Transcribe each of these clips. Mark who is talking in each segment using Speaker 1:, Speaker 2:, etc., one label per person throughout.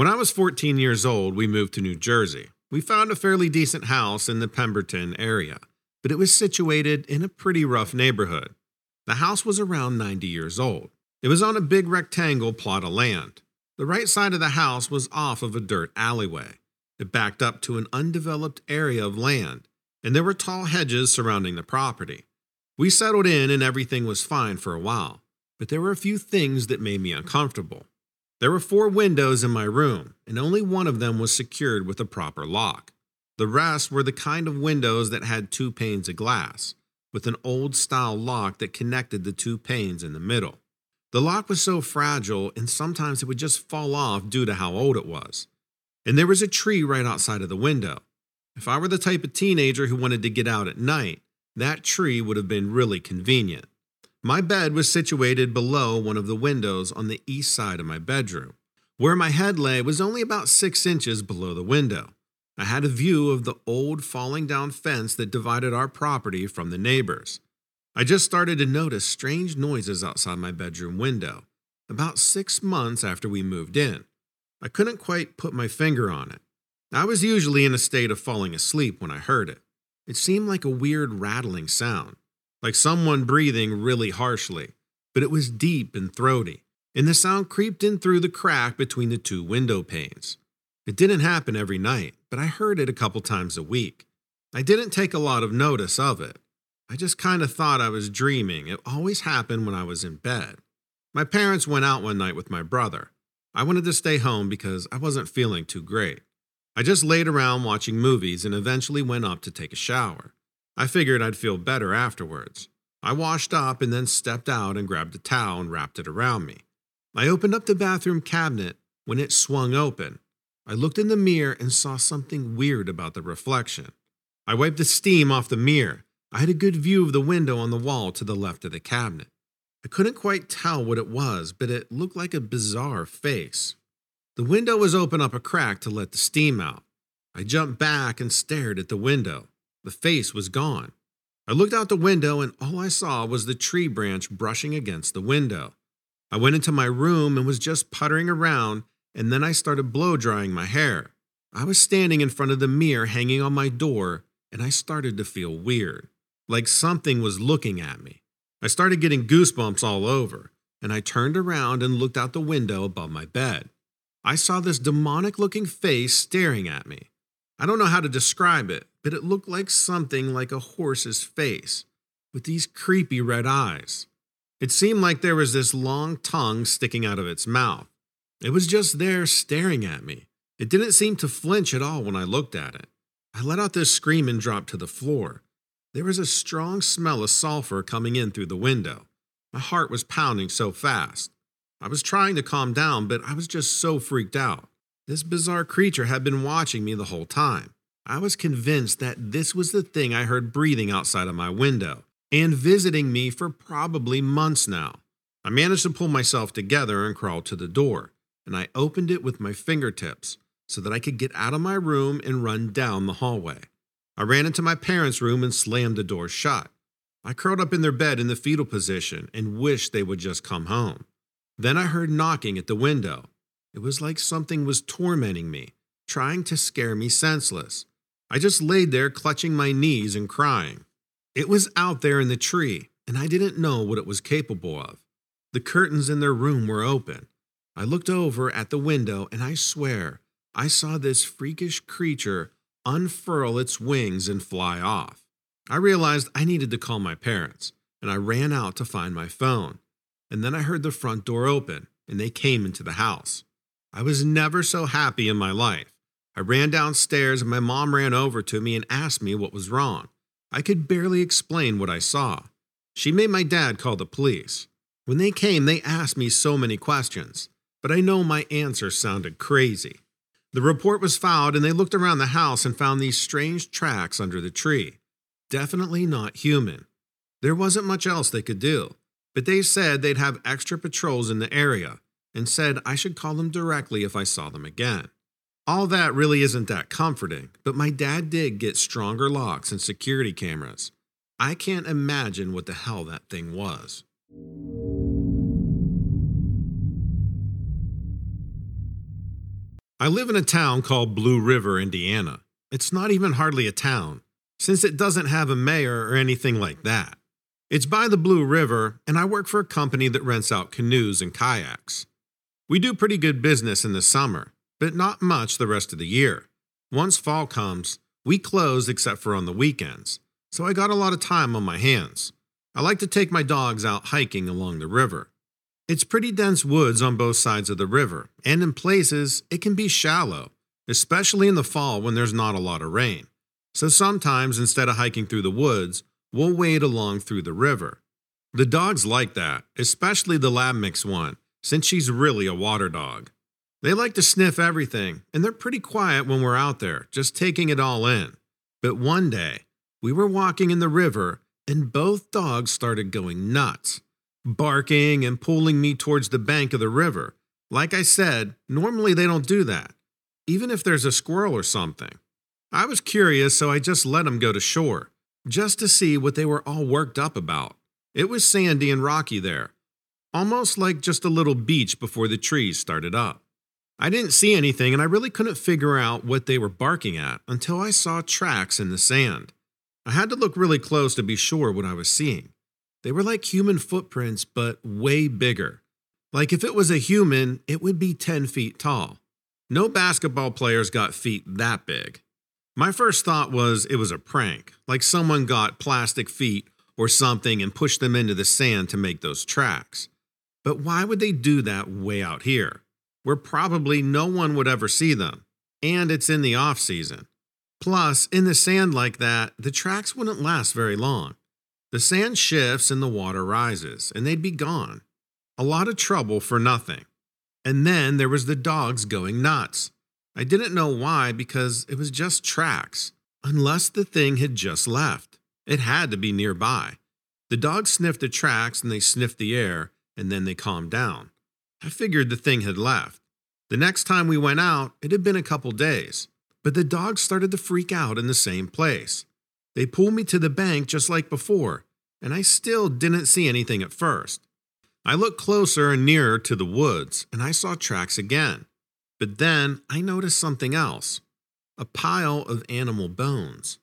Speaker 1: When I was 14 years old, we moved to New Jersey. We found a fairly decent house in the Pemberton area, but it was situated in a pretty rough neighborhood. The house was around 90 years old. It was on a big rectangle plot of land. The right side of the house was off of a dirt alleyway. It backed up to an undeveloped area of land, and there were tall hedges surrounding the property. We settled in and everything was fine for a while, but there were a few things that made me uncomfortable. There were four windows in my room, and only one of them was secured with a proper lock. The rest were the kind of windows that had two panes of glass, with an old style lock that connected the two panes in the middle. The lock was so fragile, and sometimes it would just fall off due to how old it was. And there was a tree right outside of the window. If I were the type of teenager who wanted to get out at night, that tree would have been really convenient. My bed was situated below one of the windows on the east side of my bedroom. Where my head lay was only about six inches below the window. I had a view of the old falling down fence that divided our property from the neighbors. I just started to notice strange noises outside my bedroom window, about six months after we moved in. I couldn't quite put my finger on it. I was usually in a state of falling asleep when I heard it. It seemed like a weird rattling sound like someone breathing really harshly, but it was deep and throaty, and the sound creeped in through the crack between the two window panes. It didn't happen every night, but I heard it a couple times a week. I didn't take a lot of notice of it. I just kind of thought I was dreaming. It always happened when I was in bed. My parents went out one night with my brother. I wanted to stay home because I wasn't feeling too great. I just laid around watching movies and eventually went up to take a shower. I figured I'd feel better afterwards. I washed up and then stepped out and grabbed a towel and wrapped it around me. I opened up the bathroom cabinet when it swung open. I looked in the mirror and saw something weird about the reflection. I wiped the steam off the mirror. I had a good view of the window on the wall to the left of the cabinet. I couldn't quite tell what it was, but it looked like a bizarre face. The window was open up a crack to let the steam out. I jumped back and stared at the window. The face was gone. I looked out the window and all I saw was the tree branch brushing against the window. I went into my room and was just puttering around, and then I started blow drying my hair. I was standing in front of the mirror hanging on my door, and I started to feel weird, like something was looking at me. I started getting goosebumps all over, and I turned around and looked out the window above my bed. I saw this demonic looking face staring at me. I don't know how to describe it, but it looked like something like a horse's face with these creepy red eyes. It seemed like there was this long tongue sticking out of its mouth. It was just there staring at me. It didn't seem to flinch at all when I looked at it. I let out this scream and dropped to the floor. There was a strong smell of sulfur coming in through the window. My heart was pounding so fast. I was trying to calm down, but I was just so freaked out. This bizarre creature had been watching me the whole time. I was convinced that this was the thing I heard breathing outside of my window and visiting me for probably months now. I managed to pull myself together and crawl to the door, and I opened it with my fingertips so that I could get out of my room and run down the hallway. I ran into my parents' room and slammed the door shut. I curled up in their bed in the fetal position and wished they would just come home. Then I heard knocking at the window. It was like something was tormenting me, trying to scare me senseless. I just laid there clutching my knees and crying. It was out there in the tree, and I didn't know what it was capable of. The curtains in their room were open. I looked over at the window, and I swear I saw this freakish creature unfurl its wings and fly off. I realized I needed to call my parents, and I ran out to find my phone. And then I heard the front door open, and they came into the house. I was never so happy in my life. I ran downstairs and my mom ran over to me and asked me what was wrong. I could barely explain what I saw. She made my dad call the police. When they came, they asked me so many questions, but I know my answers sounded crazy. The report was filed and they looked around the house and found these strange tracks under the tree. Definitely not human. There wasn't much else they could do, but they said they'd have extra patrols in the area and said I should call them directly if I saw them again. All that really isn't that comforting, but my dad did get stronger locks and security cameras. I can't imagine what the hell that thing was. I live in a town called Blue River, Indiana. It's not even hardly a town, since it doesn't have a mayor or anything like that. It's by the Blue River, and I work for a company that rents out canoes and kayaks. We do pretty good business in the summer, but not much the rest of the year. Once fall comes, we close except for on the weekends, so I got a lot of time on my hands. I like to take my dogs out hiking along the river. It's pretty dense woods on both sides of the river, and in places it can be shallow, especially in the fall when there's not a lot of rain. So sometimes instead of hiking through the woods, we'll wade along through the river. The dogs like that, especially the lab mix one, since she's really a water dog. They like to sniff everything, and they're pretty quiet when we're out there, just taking it all in. But one day, we were walking in the river, and both dogs started going nuts, barking and pulling me towards the bank of the river. Like I said, normally they don't do that, even if there's a squirrel or something. I was curious, so I just let them go to shore, just to see what they were all worked up about. It was sandy and rocky there, almost like just a little beach before the trees started up. I didn't see anything and I really couldn't figure out what they were barking at until I saw tracks in the sand. I had to look really close to be sure what I was seeing. They were like human footprints, but way bigger. Like if it was a human, it would be 10 feet tall. No basketball players got feet that big. My first thought was it was a prank, like someone got plastic feet or something and pushed them into the sand to make those tracks. But why would they do that way out here? where probably no one would ever see them, and it's in the off season. Plus, in the sand like that, the tracks wouldn't last very long. The sand shifts and the water rises, and they'd be gone. A lot of trouble for nothing. And then there was the dogs going nuts. I didn't know why because it was just tracks, unless the thing had just left. It had to be nearby. The dogs sniffed the tracks and they sniffed the air, and then they calmed down. I figured the thing had left. The next time we went out, it had been a couple days, but the dogs started to freak out in the same place. They pulled me to the bank just like before, and I still didn't see anything at first. I looked closer and nearer to the woods, and I saw tracks again. But then I noticed something else a pile of animal bones.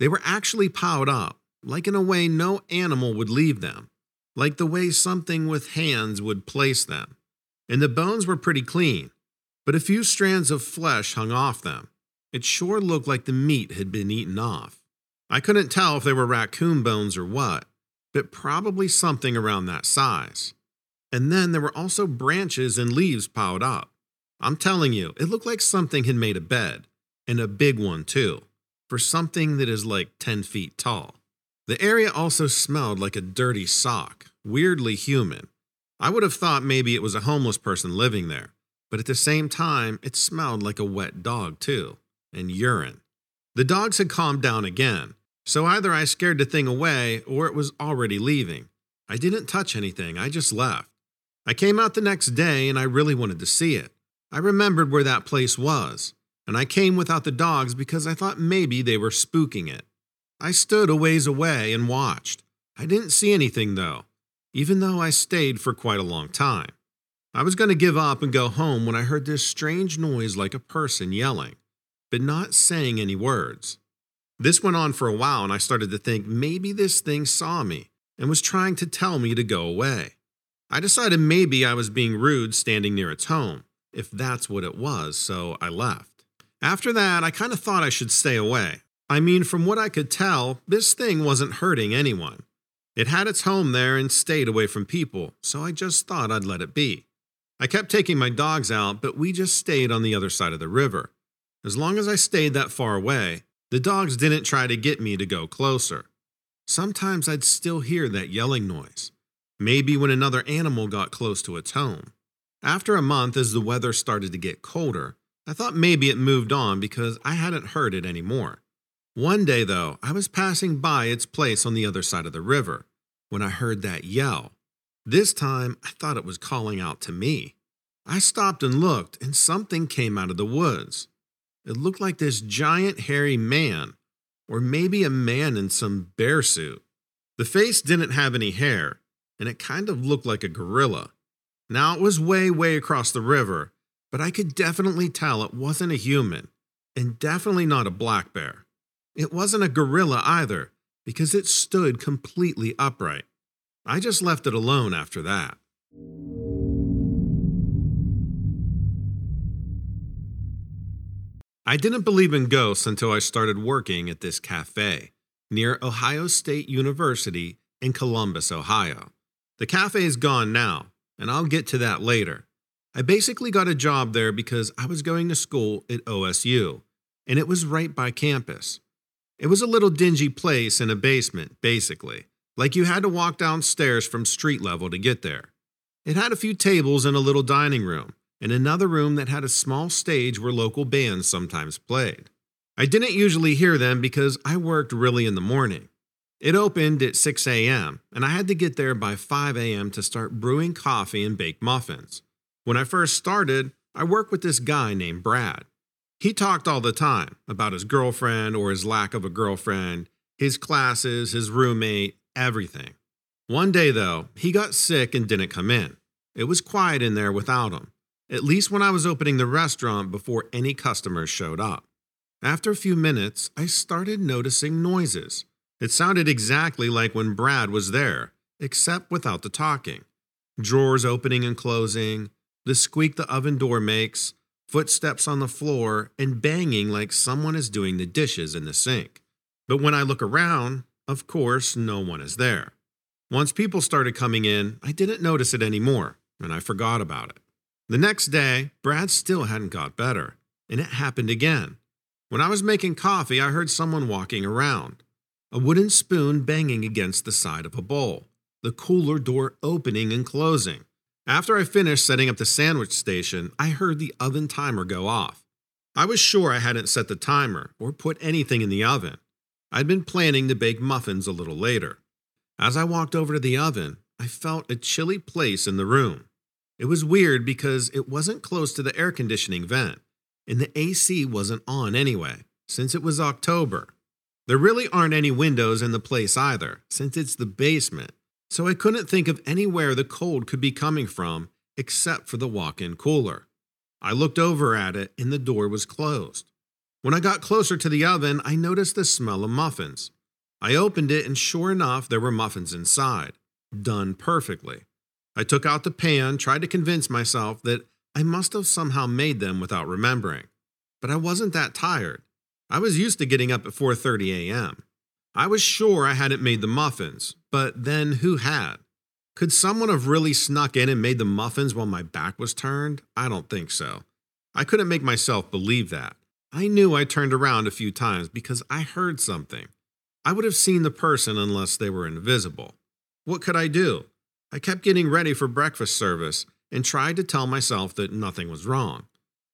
Speaker 1: They were actually piled up, like in a way no animal would leave them, like the way something with hands would place them and the bones were pretty clean, but a few strands of flesh hung off them. It sure looked like the meat had been eaten off. I couldn't tell if they were raccoon bones or what, but probably something around that size. And then there were also branches and leaves piled up. I'm telling you, it looked like something had made a bed, and a big one too, for something that is like 10 feet tall. The area also smelled like a dirty sock, weirdly human, I would have thought maybe it was a homeless person living there, but at the same time, it smelled like a wet dog, too, and urine. The dogs had calmed down again, so either I scared the thing away or it was already leaving. I didn't touch anything, I just left. I came out the next day and I really wanted to see it. I remembered where that place was, and I came without the dogs because I thought maybe they were spooking it. I stood a ways away and watched. I didn't see anything though, even though I stayed for quite a long time. I was going to give up and go home when I heard this strange noise like a person yelling, but not saying any words. This went on for a while, and I started to think maybe this thing saw me and was trying to tell me to go away. I decided maybe I was being rude standing near its home, if that's what it was, so I left. After that, I kind of thought I should stay away. I mean, from what I could tell, this thing wasn't hurting anyone. It had its home there and stayed away from people, so I just thought I'd let it be. I kept taking my dogs out, but we just stayed on the other side of the river. As long as I stayed that far away, the dogs didn't try to get me to go closer. Sometimes I'd still hear that yelling noise, maybe when another animal got close to its home. After a month, as the weather started to get colder, I thought maybe it moved on because I hadn't heard it anymore. One day, though, I was passing by its place on the other side of the river when I heard that yell. This time, I thought it was calling out to me. I stopped and looked, and something came out of the woods. It looked like this giant hairy man, or maybe a man in some bear suit. The face didn't have any hair, and it kind of looked like a gorilla. Now it was way, way across the river, but I could definitely tell it wasn't a human, and definitely not a black bear. It wasn't a gorilla either, because it stood completely upright. I just left it alone after that. I didn't believe in ghosts until I started working at this cafe near Ohio State University in Columbus, Ohio. The cafe is gone now, and I'll get to that later. I basically got a job there because I was going to school at OSU, and it was right by campus. It was a little dingy place in a basement, basically, like you had to walk downstairs from street level to get there. It had a few tables and a little dining room, and another room that had a small stage where local bands sometimes played. I didn't usually hear them because I worked really in the morning. It opened at 6 a.m., and I had to get there by 5 a.m. to start brewing coffee and bake muffins. When I first started, I worked with this guy named Brad. He talked all the time about his girlfriend or his lack of a girlfriend, his classes, his roommate, everything. One day, though, he got sick and didn't come in. It was quiet in there without him, at least when I was opening the restaurant before any customers showed up. After a few minutes, I started noticing noises. It sounded exactly like when Brad was there, except without the talking. Drawers opening and closing, the squeak the oven door makes, footsteps on the floor, and banging like someone is doing the dishes in the sink. But when I look around, of course, no one is there. Once people started coming in, I didn't notice it anymore, and I forgot about it. The next day, Brad still hadn't got better, and it happened again. When I was making coffee, I heard someone walking around, a wooden spoon banging against the side of a bowl, the cooler door opening and closing. After I finished setting up the sandwich station, I heard the oven timer go off. I was sure I hadn't set the timer or put anything in the oven. I'd been planning to bake muffins a little later. As I walked over to the oven, I felt a chilly place in the room. It was weird because it wasn't close to the air conditioning vent, and the AC wasn't on anyway, since it was October. There really aren't any windows in the place either, since it's the basement, so I couldn't think of anywhere the cold could be coming from except for the walk in cooler. I looked over at it and the door was closed. When I got closer to the oven, I noticed the smell of muffins. I opened it and sure enough, there were muffins inside, done perfectly. I took out the pan, tried to convince myself that I must have somehow made them without remembering. But I wasn't that tired. I was used to getting up at 4:30 a.m. I was sure I hadn't made the muffins, but then who had? Could someone have really snuck in and made the muffins while my back was turned? I don't think so. I couldn't make myself believe that. I knew I turned around a few times because I heard something. I would have seen the person unless they were invisible. What could I do? I kept getting ready for breakfast service and tried to tell myself that nothing was wrong.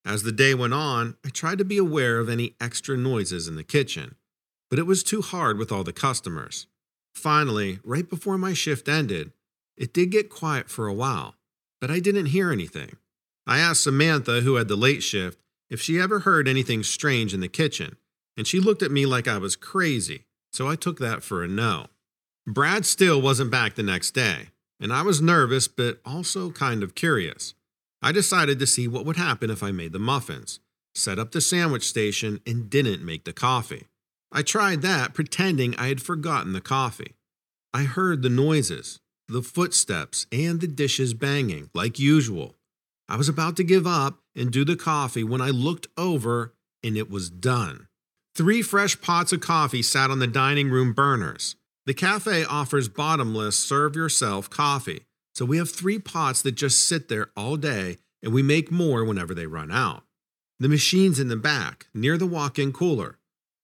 Speaker 1: As the day went on, I tried to be aware of any extra noises in the kitchen but it was too hard with all the customers. Finally, right before my shift ended, it did get quiet for a while, but I didn't hear anything. I asked Samantha, who had the late shift, if she ever heard anything strange in the kitchen, and she looked at me like I was crazy, so I took that for a no. Brad still wasn't back the next day, and I was nervous but also kind of curious. I decided to see what would happen if I made the muffins, set up the sandwich station, and didn't make the coffee. I tried that, pretending I had forgotten the coffee. I heard the noises, the footsteps, and the dishes banging, like usual. I was about to give up and do the coffee when I looked over and it was done. Three fresh pots of coffee sat on the dining room burners. The cafe offers bottomless serve yourself coffee, so we have three pots that just sit there all day and we make more whenever they run out. The machine's in the back, near the walk in cooler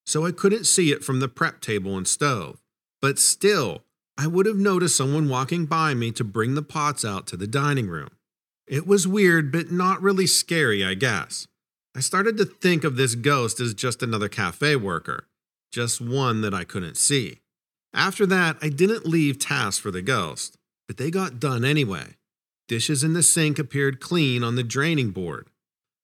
Speaker 1: so I couldn't see it from the prep table and stove. But still, I would have noticed someone walking by me to bring the pots out to the dining room. It was weird, but not really scary, I guess. I started to think of this ghost as just another cafe worker, just one that I couldn't see. After that, I didn't leave tasks for the ghost, but they got done anyway. Dishes in the sink appeared clean on the draining board.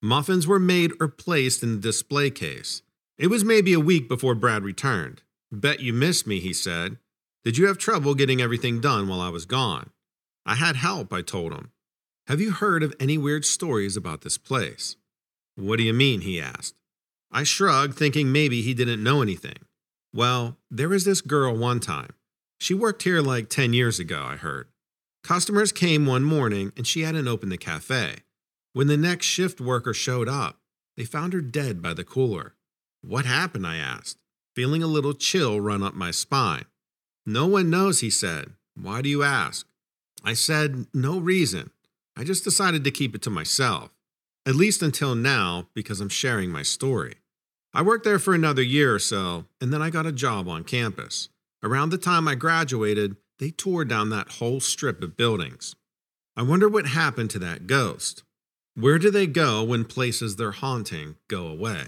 Speaker 1: Muffins were made or placed in the display case. It was maybe a week before Brad returned. Bet you missed me, he said. Did you have trouble getting everything done while I was gone? I had help, I told him. Have you heard of any weird stories about this place? What do you mean? he asked. I shrugged, thinking maybe he didn't know anything. Well, there was this girl one time. She worked here like 10 years ago, I heard. Customers came one morning and she hadn't opened the cafe. When the next shift worker showed up, they found her dead by the cooler. What happened? I asked, feeling a little chill run up my spine. No one knows, he said. Why do you ask? I said, No reason. I just decided to keep it to myself, at least until now, because I'm sharing my story. I worked there for another year or so, and then I got a job on campus. Around the time I graduated, they tore down that whole strip of buildings. I wonder what happened to that ghost. Where do they go when places they're haunting go away?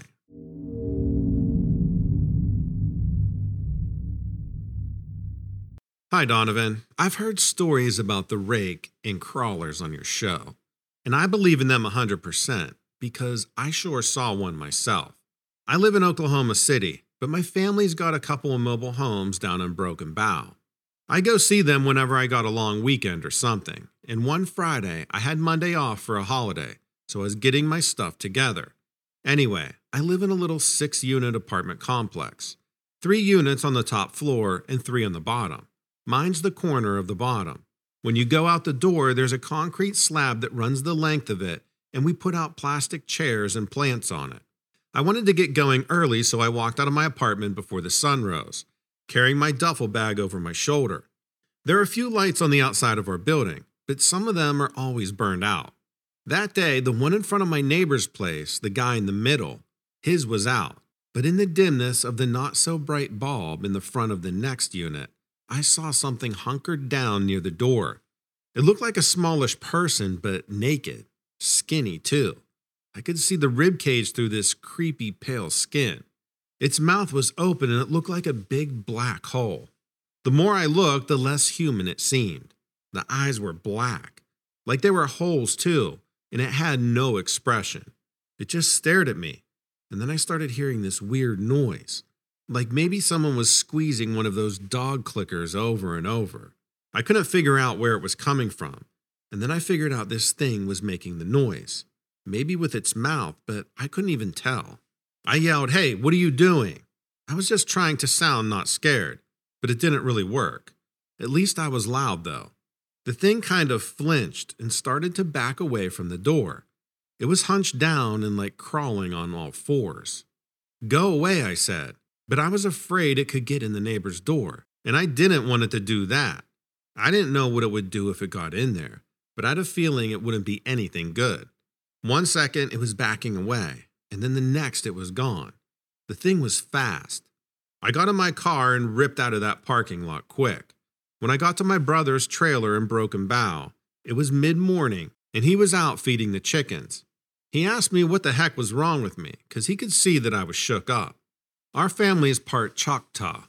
Speaker 1: Hi, Donovan. I've heard stories about the rake and crawlers on your show, and I believe in them 100% because I sure saw one myself. I live in Oklahoma City, but my family's got a couple of mobile homes down in Broken Bow. I go see them whenever I got a long weekend or something, and one Friday I had Monday off for a holiday, so I was getting my stuff together. Anyway, I live in a little six unit apartment complex three units on the top floor and three on the bottom. Mine's the corner of the bottom. When you go out the door, there's a concrete slab that runs the length of it, and we put out plastic chairs and plants on it. I wanted to get going early, so I walked out of my apartment before the sun rose, carrying my duffel bag over my shoulder. There are a few lights on the outside of our building, but some of them are always burned out. That day, the one in front of my neighbor's place, the guy in the middle, his was out. But in the dimness of the not so bright bulb in the front of the next unit, I saw something hunkered down near the door. It looked like a smallish person, but naked, skinny too. I could see the rib cage through this creepy pale skin. Its mouth was open and it looked like a big black hole. The more I looked, the less human it seemed. The eyes were black, like they were holes too, and it had no expression. It just stared at me, and then I started hearing this weird noise. Like maybe someone was squeezing one of those dog clickers over and over. I couldn't figure out where it was coming from, and then I figured out this thing was making the noise. Maybe with its mouth, but I couldn't even tell. I yelled, Hey, what are you doing? I was just trying to sound not scared, but it didn't really work. At least I was loud, though. The thing kind of flinched and started to back away from the door. It was hunched down and like crawling on all fours. Go away, I said. But I was afraid it could get in the neighbor's door, and I didn't want it to do that. I didn't know what it would do if it got in there, but I had a feeling it wouldn't be anything good. One second, it was backing away, and then the next, it was gone. The thing was fast. I got in my car and ripped out of that parking lot quick. When I got to my brother's trailer in Broken Bow, it was mid morning, and he was out feeding the chickens. He asked me what the heck was wrong with me, because he could see that I was shook up. Our family is part Choctaw,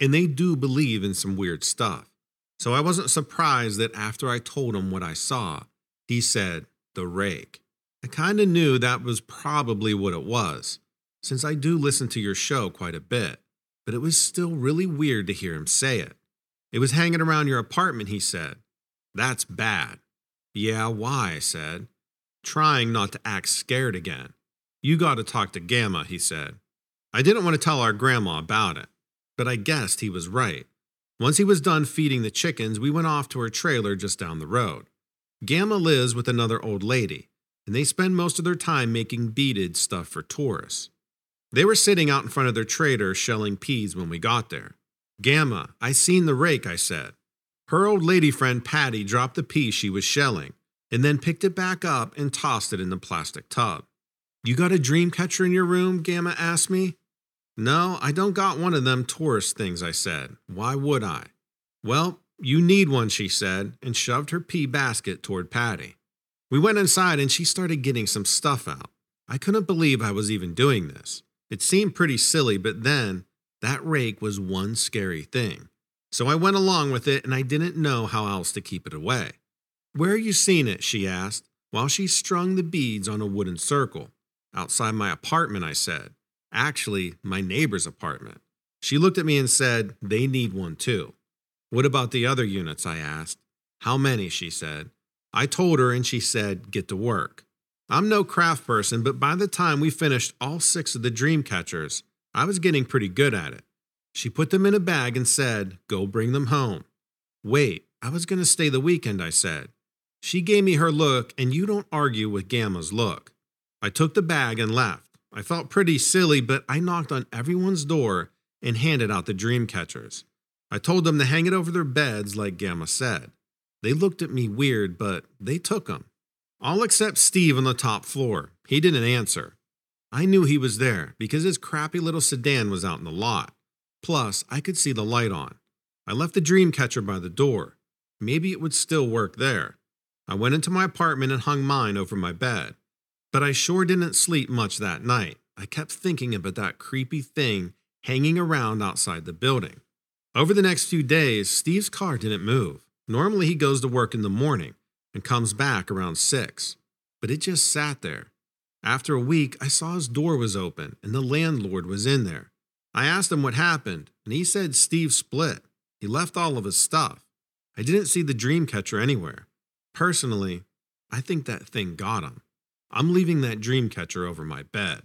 Speaker 1: and they do believe in some weird stuff. So I wasn't surprised that after I told him what I saw, he said, the rake. I kind of knew that was probably what it was, since I do listen to your show quite a bit, but it was still really weird to hear him say it. It was hanging around your apartment, he said. That's bad. Yeah, why? I said, trying not to act scared again. You got to talk to Gamma, he said. I didn't want to tell our grandma about it, but I guessed he was right. Once he was done feeding the chickens, we went off to her trailer just down the road. Gamma lives with another old lady, and they spend most of their time making beaded stuff for tourists. They were sitting out in front of their trailer shelling peas when we got there. Gamma, I seen the rake, I said. Her old lady friend Patty dropped the pea she was shelling and then picked it back up and tossed it in the plastic tub. You got a dream catcher in your room? Gamma asked me. No, I don't got one of them tourist things, I said. Why would I? Well, you need one, she said, and shoved her pea basket toward Patty. We went inside and she started getting some stuff out. I couldn't believe I was even doing this. It seemed pretty silly, but then that rake was one scary thing. So I went along with it and I didn't know how else to keep it away. Where you seen it? she asked, while she strung the beads on a wooden circle. Outside my apartment, I said. Actually, my neighbor's apartment. She looked at me and said, They need one too. What about the other units? I asked. How many? She said. I told her, and she said, Get to work. I'm no craft person, but by the time we finished all six of the dream catchers, I was getting pretty good at it. She put them in a bag and said, Go bring them home. Wait, I was going to stay the weekend, I said. She gave me her look, and you don't argue with Gamma's look. I took the bag and left. I felt pretty silly, but I knocked on everyone's door and handed out the dream catchers. I told them to hang it over their beds, like Gamma said. They looked at me weird, but they took them. All except Steve on the top floor. He didn't answer. I knew he was there because his crappy little sedan was out in the lot. Plus, I could see the light on. I left the dream catcher by the door. Maybe it would still work there. I went into my apartment and hung mine over my bed. But I sure didn't sleep much that night. I kept thinking about that creepy thing hanging around outside the building. Over the next few days, Steve's car didn't move. Normally, he goes to work in the morning and comes back around 6, but it just sat there. After a week, I saw his door was open and the landlord was in there. I asked him what happened, and he said Steve split. He left all of his stuff. I didn't see the dream catcher anywhere. Personally, I think that thing got him. I'm leaving that dream catcher over my bed.